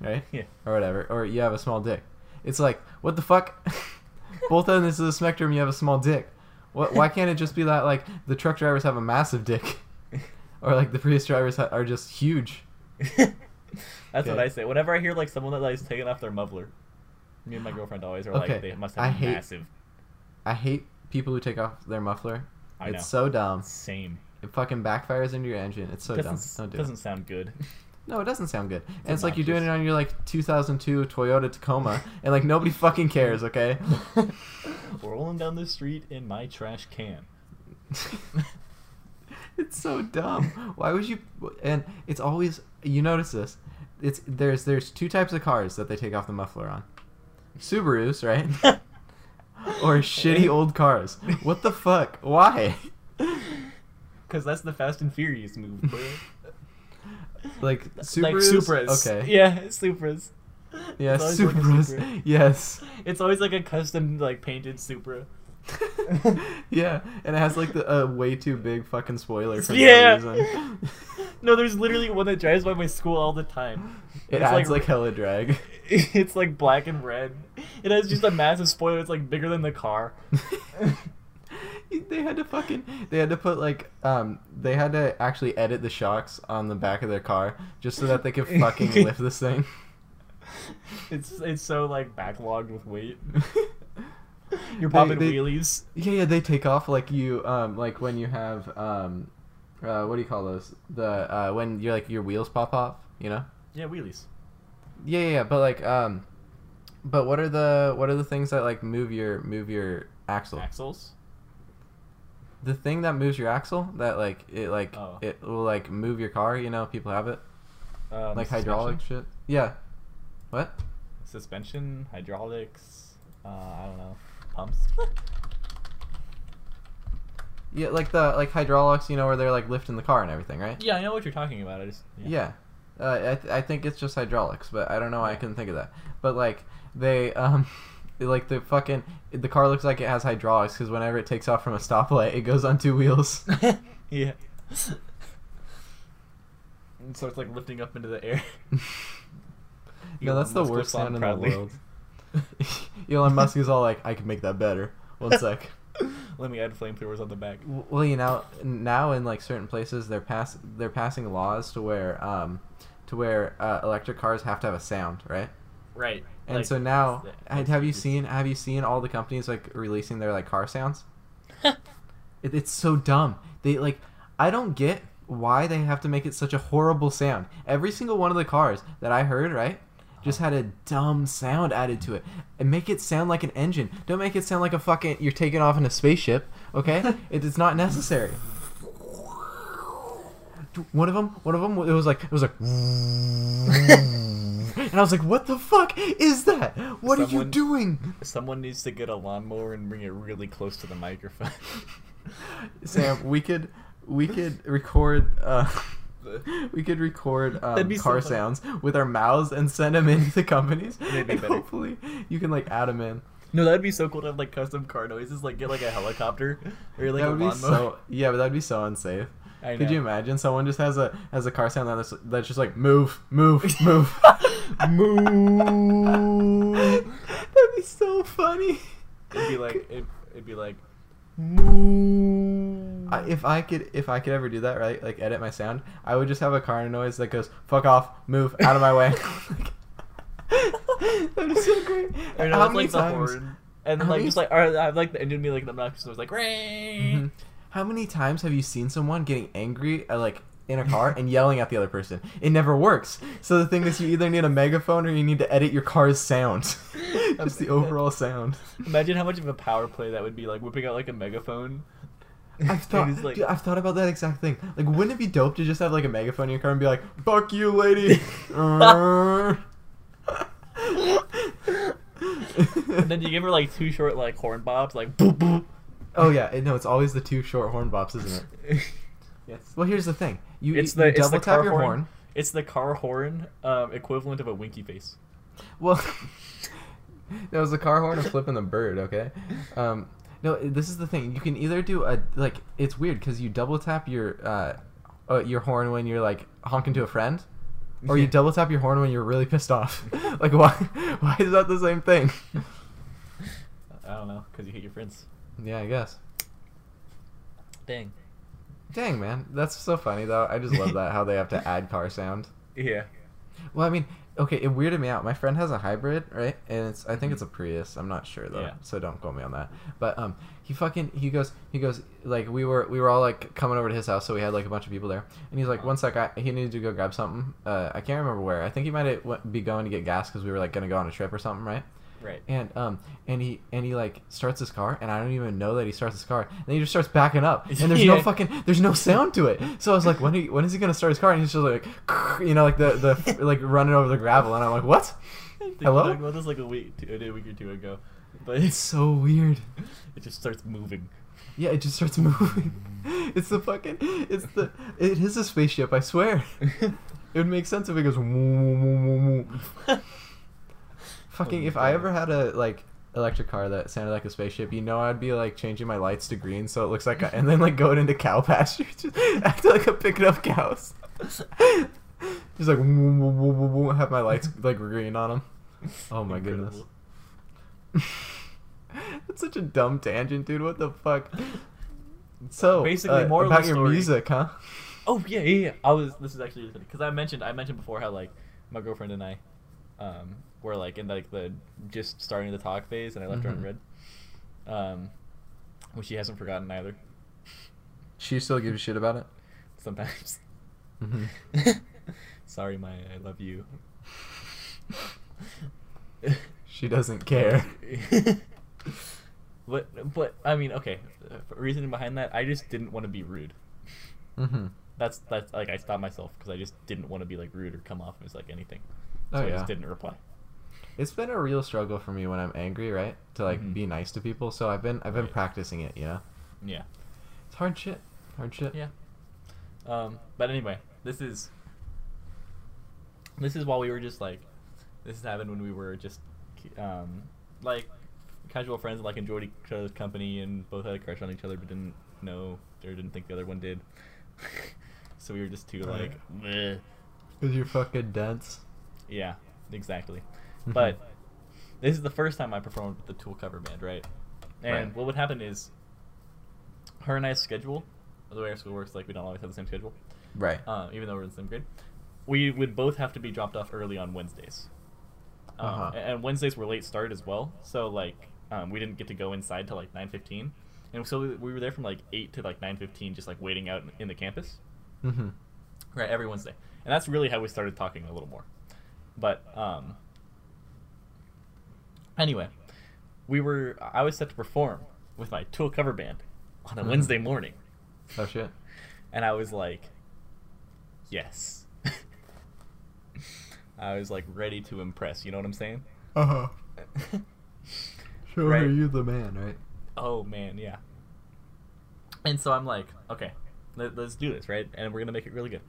right? Yeah. Or whatever, or you have a small dick. It's like, what the fuck? Both ends of the spectrum, you have a small dick. What? Why can't it just be that like the truck drivers have a massive dick, or like the Prius drivers ha- are just huge? That's what I say. Whenever I hear like someone that like, is taking off their muffler, me and my girlfriend always are Okay, like, they must have I a hate- massive. I hate people who take off their muffler. I it's know. so dumb. Same. It fucking backfires into your engine. It's so dumb. doesn't Don't do doesn't it. sound good. No, it doesn't sound good. And it's like you're doing it on your like 2002 Toyota Tacoma, and like nobody fucking cares. Okay. Rolling down the street in my trash can. it's so dumb. Why would you? And it's always you notice this. It's there's there's two types of cars that they take off the muffler on. Subarus, right? or shitty old cars. What the fuck? Why? Because that's the Fast and Furious move. bro. Like Subarus. Like Supras. Okay. Yeah, Supras. Yeah, It's always like Supra. Yes. It's always like a custom like painted Supra. yeah, and it has like the uh, way too big fucking spoiler for Yeah. no reason. No, there's literally one that drives by my school all the time. It It's adds like, hella drag. It's like black and red. It has just a massive spoiler. It's like bigger than the car. they had to fucking they had to put like um they had to actually edit the shocks on the back of their car just so that they could fucking lift this thing. It's it's so like backlogged with weight. You're They- popping they- wheelies. Yeah, yeah, they take off like you um like when you have um uh what do you call those? The uh when you're like your wheels pop off, you know? Yeah, wheelies. Yeah, yeah, yeah, but like um but what are the what are the things that like move your move your axle? Axles. The thing that moves your axle that like it like Oh. it will like move your car, you know, people have it. Um, like hydraulic shit. Yeah. What? suspension, hydraulics. Uh, I don't know, pumps. Yeah, like the like hydraulics, you know, where they're like lifting the car and everything, right? yeah, I know what you're talking about. I just Yeah. Uh, I, th- I think it's just hydraulics, but I don't know why I couldn't think of that. But like they um like the fucking the car looks like it has hydraulics because whenever it takes off from a stoplight, it goes on two wheels. yeah. And so it's like lifting up into the air. no, that's the Musk worst will sound in proudly. the world. Elon Musk is all like, I can make that better. One sec. Let me add flamethrowers on the back. Well, you know, now in like certain places, they're pass they're passing laws to where um to where uh, electric cars have to have a sound, right? Right. And like, so now, the- have have you seen have you seen all the companies like releasing their like car sounds? it, it's so dumb. They like I don't get why they have to make it such a horrible sound. Every single one of the cars that I heard, right, just had a dumb sound added to it. And make it sound like an engine. Don't make it sound like a fucking you're taking off in a spaceship. Okay, it is not necessary. One of them, one of them, it was like it was like, and I was like, "What the fuck is that? What are you doing?" Someone needs to get a lawnmower and bring it really close to the microphone. Sam, we could we could record uh we could record um, That'd so car sounds with our mouths and send them into the companies, and better. hopefully you can like add them in. no, that'd be so cool to have like custom car noises. Like get like a helicopter or like that a would be lawnmower. so yeah, but that'd be so unsafe. I Could you imagine someone just has a has a car sound that's that's just like move move move Moo. That'd be so funny. It'd be like it, it'd be like moo. I, if I could, if I could ever do that, right, like edit my sound, I would just have a car noise that goes "fuck off, move out of my way." That'd be so great. Or no, How many like the times? horn, and How like many just like or I have like the engine be like the obnoxious noise like ring. Mhm. How many times have you seen someone getting angry, uh, like in a car, and yelling at the other person? It never works. So the thing is, you either need a megaphone or you need to edit your car's sound, just the overall sound. Imagine how much of a power play that would be, like whipping out like a megaphone. I've thought, like- dude, I've thought about that exact thing. Like, wouldn't it be dope to just have like a megaphone in your car and be like, "Fuck you, lady." and then you give her like two short like horn bobs, like boop boop. Oh yeah, no, it's always the two short horn bops, isn't it? yes. Well, here's the thing. You, It's you the it's double the tap car your horn. horn. It's the car horn um, equivalent of a winky face. Well, that was the car horn and flipping the bird. Okay. Um, no, this is the thing. You can either do a like it's weird because you double tap your uh, uh, your horn when you're like honking to a friend, or you double tap your horn when you're really pissed off. like why? Why is that the same thing? I don't know, cause you hate your friends. Yeah, I guess. Dang. Dang man, that's so funny though. I just love that how they have to add car sound. Yeah. Well, I mean, okay, it weirded me out. My friend has a hybrid, right? And it's I think it's a Prius. I'm not sure though, Yeah. so don't quote me on that. But um, he fucking he goes he goes like we were we were all like coming over to his house, so we had like a bunch of people there, and he's like, one sec, I, he needed to go grab something. Uh, I can't remember where. I think he might be going to get gas because we were like gonna go on a trip or something, right? Right. And um and he and he like starts his car and I don't even know that he starts his car. And then he just starts backing up and there's no fucking there's no sound to it. So I was like when he, when is he gonna start his car? And he's just like you know like the the like running over the gravel. And I'm like what? Hello? Talked about this like a week, two, a week or two ago, but it's so weird. It just starts moving. yeah it just starts moving. It's the fucking it's the it is a spaceship I swear. It would make sense if it goes fucking Oh if I ever had a like electric car that sounded like a spaceship, you know I'd be like changing my lights to green so it looks like a, and then like going into cow pasture, just acting like I'm picking up cows. Just like woo, woo, woo, have my lights like green on them. Oh my goodness. That's such a dumb tangent, dude. What the fuck? So Basically, uh, of about your story- music, huh? Oh yeah, yeah, yeah. I was. This is actually because I mentioned I mentioned before how like my girlfriend and I, um, were like in like the just starting the talk phase, and I left her on Mhm. read. Um, which she hasn't forgotten either. She still gives a shit about it. Sometimes. Mm-hmm. Sorry, my I love you. She doesn't care. but but I mean, okay. uh, Reasoning behind that, I just didn't want to be rude. Mm-hmm. That's that's like I stopped myself because I just didn't want to be like rude or come off as like anything. So Oh I just didn't reply. It's been a real struggle for me when I'm angry, right? To like Mhm. be nice to people. So I've been I've been Right. practicing it, you know. Yeah. It's hard shit. Hard shit. Yeah. Um, but anyway, this is this is while we were just like this is happened when we were just um like casual friends and like enjoyed each other's company and both had a crush on each other but didn't know or didn't think the other one did. so we were just too like "Bleh." Cause you're fucking dense. yeah, exactly. Mhm. But this is the first time I performed with the Tool cover band, right? And Right. what would happen is her and I's schedule, the way our school works, like we don't always have the same schedule. Right. uh, even though we're in the same grade, we would both have to be dropped off early on Wednesdays. Um, Uh-huh. And Wednesdays were late start as well, so like um, we didn't get to go inside till like nine fifteen, and so we, we were there from like eight to like nine fifteen, just like waiting out in, in the campus, mm-hmm. right, every Wednesday, and that's really how we started talking a little more. But um, anyway, we were I was set to perform with my Tool cover band on a Mhm. Wednesday morning. Oh shit. And I was like, yes. I was like ready to impress, you know what I'm saying? Uh huh. Sure, Right. you the man, right? oh man, yeah. And so I'm like, okay, let, us do this, right? And we're gonna make it really good.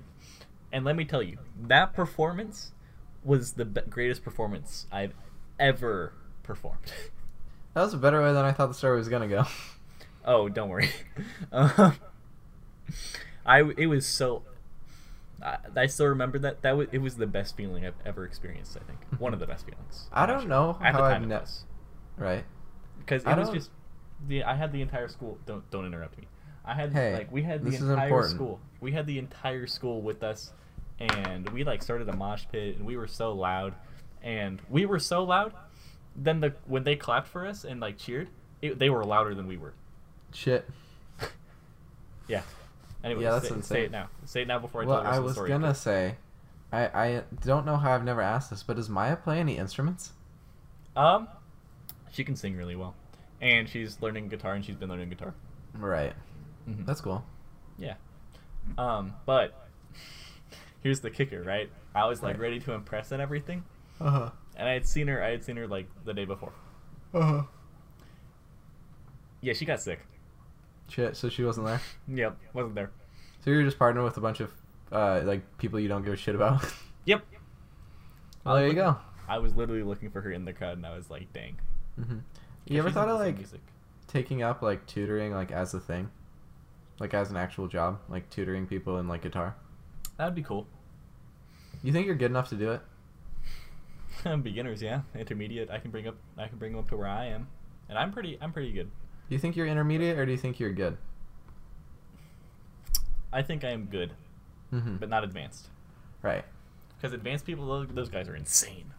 And let me tell you, that performance was the be- greatest performance I've ever performed. That was a better way than I thought the story was gonna go. oh, don't worry. um, I it was so. I, I still remember that that was it was the best feeling I've ever experienced. I think one of the best feelings. I don't sure. know At how I've ne- right. because I it was don't- just the I had the entire school. Don't don't interrupt me. I had Hey, like we had the entire school. We had the entire school with us, and we like started a mosh pit, and we were so loud, and we were so loud. Then the when they clapped for us and like cheered, it, they were louder than we were. Shit. Yeah. Anyway, Yeah, that's say, say it now. Say it now before I well, tell the rest I was story. gonna say, I I don't know how I've never asked this, but does Maya play any instruments? Um, she can sing really well, and she's learning guitar, and she's been learning guitar. Right. Mhm. That's cool. Yeah. Um, but here's the kicker, right? I was like Right. ready to impress and everything, Uh huh. And I had seen her. I had seen her like the day before. Uh huh. Yeah, she got sick. Shit. So she wasn't there. Yep, wasn't there. So you're just partnering with a bunch of uh like people you don't give a shit about. Yep. well, there you go. I was literally looking for her in the crowd, and I was like, dang. hmm You ever thought of like music. taking up like tutoring like as a thing, like as an actual job, like tutoring people in like guitar? That would be cool. You think you're good enough to do it? Beginners, yeah. Intermediate, I can bring up, I can bring them up to where I am, and I'm pretty, I'm pretty good. Do you think you're intermediate or do you think you're good? I think I am good, Mm-hmm. but not advanced. Right. Because advanced people, those, those guys are insane.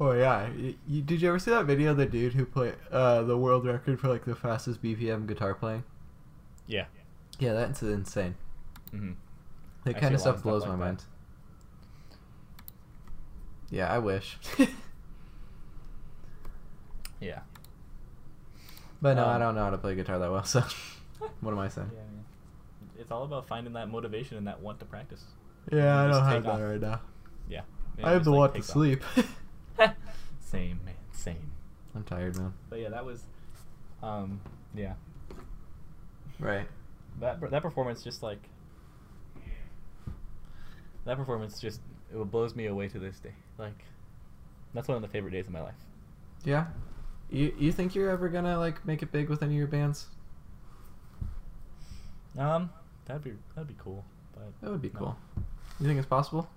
Oh yeah. Y- you, did you ever see that video of the dude who played uh, the world record for like the fastest BPM guitar playing? Yeah. Yeah, that's insane. hmm That I kind of lot of stuff stuff blows like my that. mind. Yeah, I wish. Yeah. but no, I Um, don't know how to play guitar that well. So, what am I saying? Yeah. It's all about finding that motivation and that want to practice. Yeah, I don't have that off. right now. Yeah. I have the like, want to sleep. same, man. Same. I'm tired, man. But yeah, that was, um, yeah. Right. That that performance just like that performance just it blows me away to this day. Like that's one of the favorite days of my life. Yeah. You you think you're ever gonna like make it big with any of your bands? Um, that'd be that'd be cool. But That would be no. cool. You think it's possible?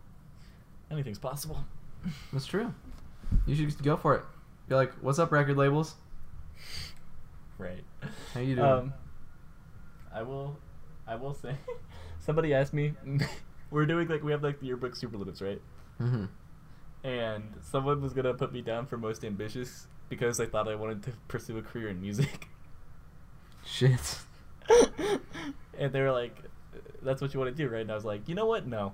Anything's possible. That's true. You should just go for it. Be like, "What's up, record labels? Right. How you doing?" Um, I will, I will say, somebody asked me, we're doing like we have like the yearbook superlatives, right? mm-hmm. And someone was gonna put me down for most ambitious because they thought I wanted to pursue a career in music. Shit. and they were like, "That's what you want to do, right?" And I was like, "You know what? No."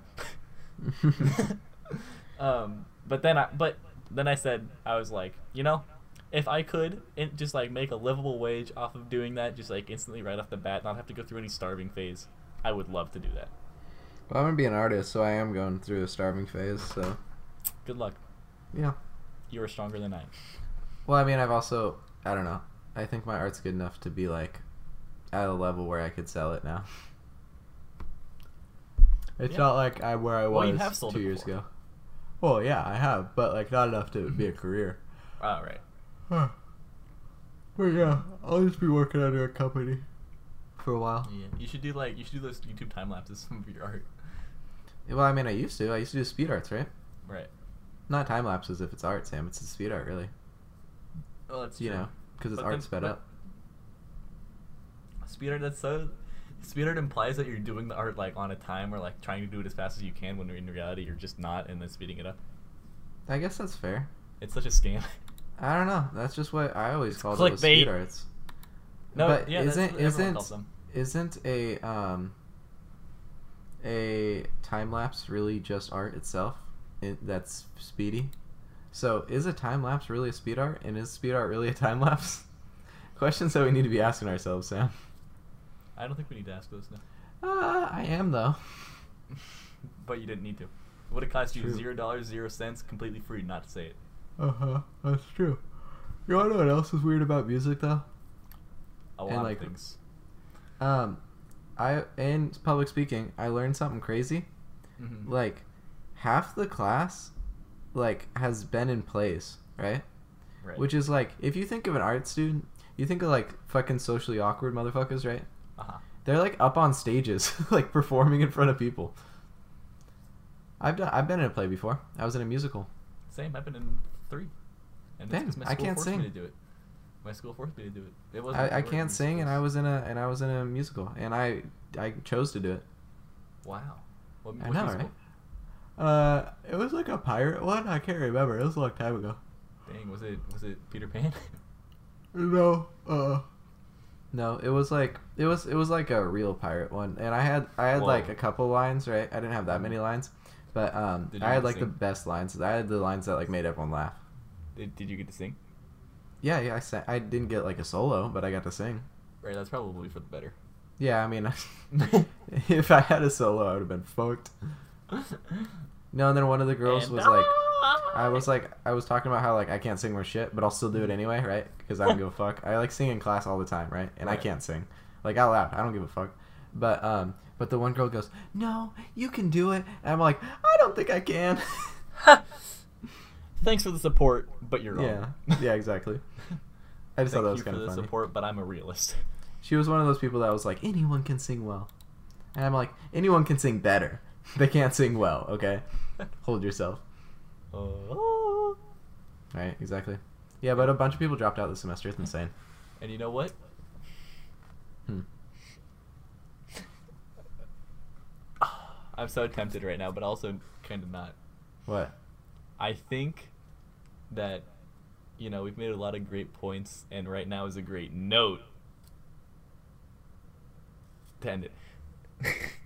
um, but then I, but then I said, I was like, you know, if I could just like make a livable wage off of doing that, just like instantly right off the bat, not have to go through any starving phase, I would love to do that. Well, I'm gonna be an artist, so I am going through a starving phase. So, Good luck. yeah. You are stronger than I. Well, I mean, I've also, I don't know. I think my art's good enough to be like at a level where I could sell it now. It's Yeah. not like I'm where I was Well, two years ago. Well, yeah, I have, but like not enough to be a career. All right. But yeah, I'll just be working under a company for a while. Yeah. You should do like you should do those YouTube time lapses of your art. Well, I mean, I used to. I used to do speed arts, right? Right. Not time lapses if it's art, Sam. It's a speed art, really. Well, that's you true. know, because it's But art then- sped up. Speed art that's so speed art implies that you're doing the art like on a time or like trying to do it as fast as you can when in reality you're just not and then speeding it up. I guess that's fair. It's such a scam. I don't know. That's just what I always It's it was speed arts. no, but yeah, that's isn't isn't isn't a um a time lapse really just art itself? It, that's speedy. So is a time lapse really a speed art, and is speed art really a time lapse? Questions that we need to be asking ourselves, Sam. I don't think we need to ask those now. Uh, I am though. but you didn't need to. It would have cost you True. zero dollars, zero cents, completely free not to say it. Uh huh. That's true. You wanna know what else is weird about music though? A And, lot like, of things. Um, I in public speaking, I learned something crazy. Mhm. Like, half the class, like, has been in plays, right? right. Which is like, if you think of an art student, you think of like fucking socially awkward motherfuckers, right? uh-huh. They're like up on stages, like performing in front of people. I've done. I've been in a play before. I was in a musical. Same. I've been in three. And 'cause my I can't forced me sing. to do it. My school forced me to do it. It wasn't. I, I can't sing, and I was in a and I was in a musical, and I I chose to do it. Wow. What, I know, musical? right? Uh, it was like a pirate one. I can't remember. It was a long time ago. Dang, was it was it Peter Pan? No, uh, no. It was like it was it was like a real pirate one, and I had I had Whoa. like a couple lines, right? I didn't have that many lines, but um, I had like the best lines. I had the lines that like made everyone laugh. did, did you get to sing? Yeah, yeah. I sang. I didn't get like a solo, but I got to sing. Right, that's probably for the better. Yeah, I mean, if I had a solo, I would have been fucked. No, and then one of the girls And was like, I was like, I was talking about how like I can't sing worth shit, but I'll still do it anyway, right? Because I don't give a fuck. I like sing in class all the time, right? And I can't sing, like out loud. I don't give a fuck. But um, but the one girl goes, "No, you can do it," and I'm like, I don't think I can. thanks for the support, but you're wrong. yeah, yeah, exactly. I just Thank thought that was kind of funny. support, but I'm a realist. She was one of those people that was like, anyone can sing well, and I'm like, anyone can sing better. They can't sing well. Okay, hold yourself. Oh. Right, exactly. Yeah, but a bunch of people dropped out this semester. It's insane. And you know what? Hmm. I'm so tempted right now, but also kind of not. What? I think that you know we've made a lot of great points, and right now is a great note to end it.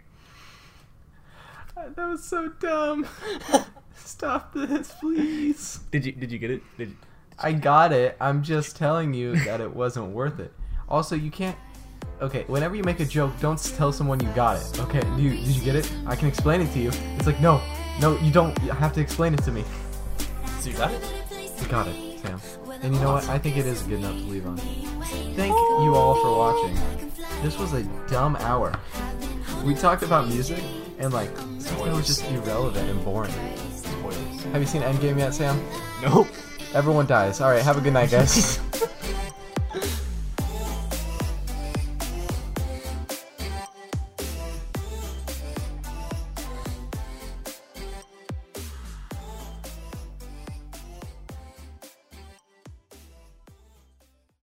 That was so dumb. Stop this, please. did you did you get it? Did you, I got it. I'm just telling you that it wasn't worth it. Also, you can't. Okay, whenever you make a joke, don't tell someone you got it. Okay, do you, did you get it? I can explain it to you. It's like no, no, you don't. You have to explain it to me. so you got it? You got it, Sam. And you know what? I think it is good enough to leave on. Thank you all for watching. This was a dumb hour. We talked about music and like that was just irrelevant and boring. Spoilers. Have you seen Endgame yet, Sam? Nope. Everyone dies. All right, have a good night, guys.